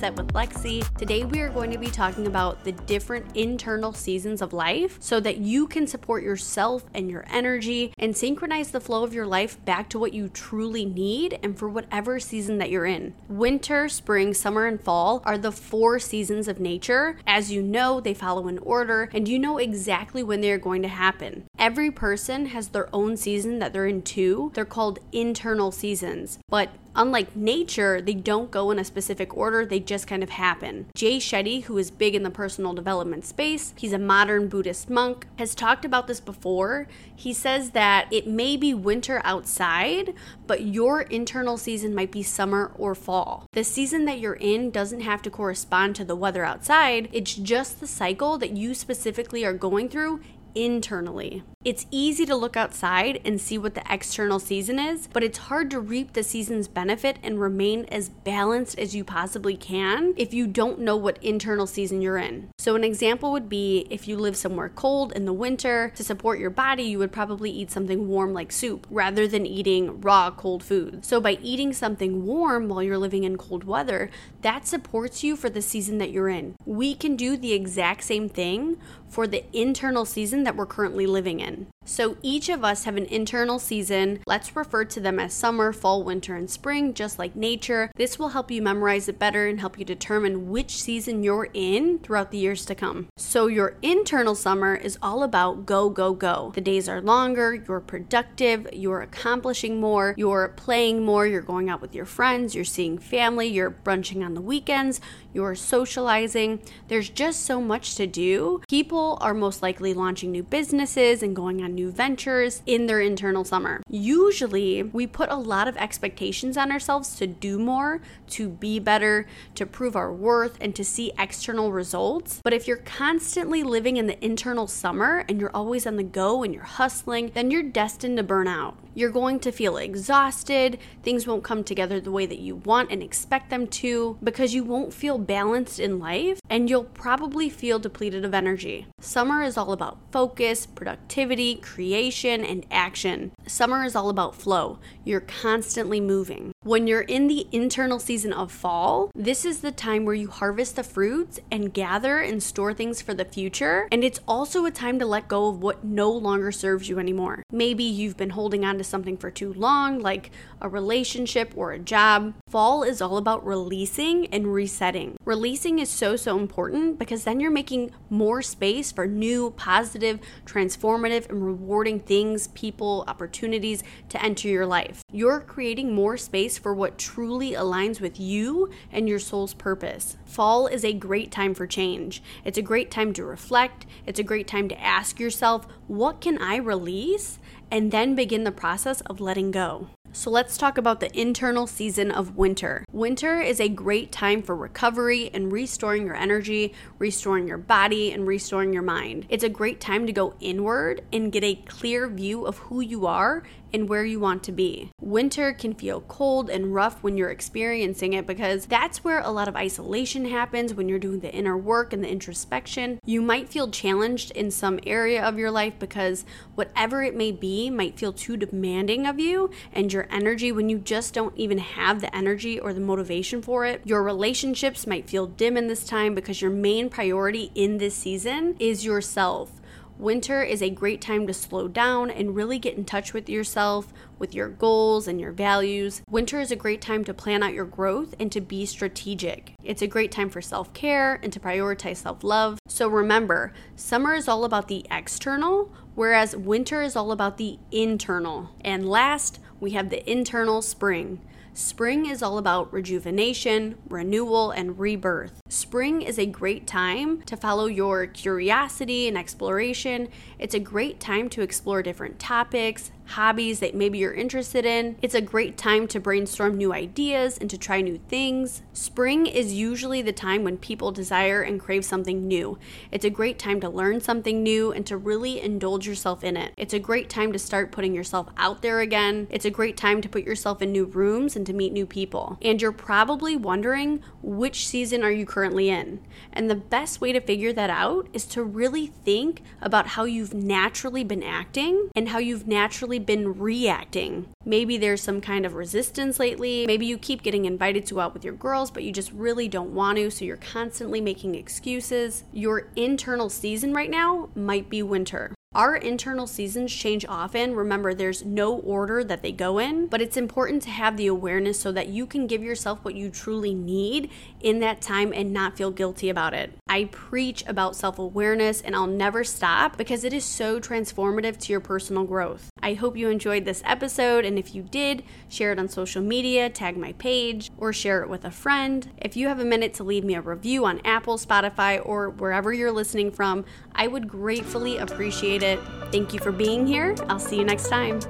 With Lexi. Today, we are going to be talking about the different internal seasons of life so that you can support yourself and your energy and synchronize the flow of your life back to what you truly need and for whatever season that you're in. Winter, spring, summer, and fall are the four seasons of nature. As you know, they follow an order and you know exactly when they are going to happen. Every person has their own season that they're in too. They're called internal seasons. But Unlike nature, they don't go in a specific order, they just kind of happen. Jay Shetty, who is big in the personal development space, he's a modern Buddhist monk, has talked about this before. He says that it may be winter outside, but your internal season might be summer or fall. The season that you're in doesn't have to correspond to the weather outside, it's just the cycle that you specifically are going through internally. It's easy to look outside and see what the external season is, but it's hard to reap the season's benefit and remain as balanced as you possibly can if you don't know what internal season you're in. So, an example would be if you live somewhere cold in the winter, to support your body, you would probably eat something warm like soup rather than eating raw cold food. So, by eating something warm while you're living in cold weather, that supports you for the season that you're in. We can do the exact same thing for the internal season that we're currently living in. So each of us have an internal season. Let's refer to them as summer, fall, winter, and spring, just like nature. This will help you memorize it better and help you determine which season you're in throughout the years to come. So your internal summer is all about go, go, go. The days are longer, you're productive, you're accomplishing more, you're playing more, you're going out with your friends, you're seeing family, you're brunching on the weekends, you're socializing. There's just so much to do. People are most likely launching new businesses and going on new ventures in their internal summer. Usually, we put a lot of expectations on ourselves to do more, to be better, to prove our worth, and to see external results. But if you're constantly living in the internal summer and you're always on the go and you're hustling, then you're destined to burn out. You're going to feel exhausted, things won't come together the way that you want and expect them to because you won't feel balanced in life and you'll probably feel depleted of energy. Summer is all about focus, productivity, creation, and action. Summer is all about flow. You're constantly moving. When you're in the internal season of fall, this is the time where you harvest the fruits and gather and store things for the future. And it's also a time to let go of what no longer serves you anymore. Maybe you've been holding on to something for too long, like a relationship or a job. Fall is all about releasing and resetting. Releasing is so, so important because then you're making more space for new, positive, transformative, and rewarding things, people, opportunities to enter your life. You're creating more space for what truly aligns with you and your soul's purpose. Fall is a great time for change. It's a great time to reflect. It's a great time to ask yourself, what can I release? And then begin the process of letting go. So let's talk about the internal season of winter. Winter is a great time for recovery and restoring your energy, restoring your body, and restoring your mind. It's a great time to go inward and get a clear view of who you are and where you want to be. Winter can feel cold and rough when you're experiencing it because that's where a lot of isolation happens when you're doing the inner work and the introspection. You might feel challenged in some area of your life because whatever it may be might feel too demanding of you and your energy when you just don't even have the energy or the motivation for it. Your relationships might feel dim in this time because your main priority in this season is yourself Winter is a great time to slow down and really get in touch with yourself, with your goals and your values. Winter is a great time to plan out your growth and to be strategic. It's a great time for self care and to prioritize self love. So remember, summer is all about the external, whereas winter is all about the internal. And last, we have the internal spring. Spring is all about rejuvenation, renewal, and rebirth. Spring is a great time to follow your curiosity and exploration. It's a great time to explore different topics, hobbies that maybe you're interested in. It's a great time to brainstorm new ideas and to try new things. Spring is usually the time when people desire and crave something new. It's a great time to learn something new and to really indulge yourself in it. It's a great time to start putting yourself out there again. It's a great time to put yourself in new rooms and to meet new people. And you're probably wondering which season are you currently in? And the best way to figure that out is to really think about how you've naturally been acting and how you've naturally been reacting. Maybe there's some kind of resistance lately. Maybe you keep getting invited to out with your girls, but you just really don't want to, so you're constantly making excuses. Your internal season right now might be winter. Our internal seasons change often. Remember, there's no order that they go in, but it's important to have the awareness so that you can give yourself what you truly need in that time and not feel guilty about it. I preach about self awareness and I'll never stop because it is so transformative to your personal growth. I hope you enjoyed this episode, and if you did, share it on social media, tag my page, or share it with a friend. If you have a minute to leave me a review on Apple, Spotify, or wherever you're listening from, I would gratefully appreciate it. Thank you for being here. I'll see you next time.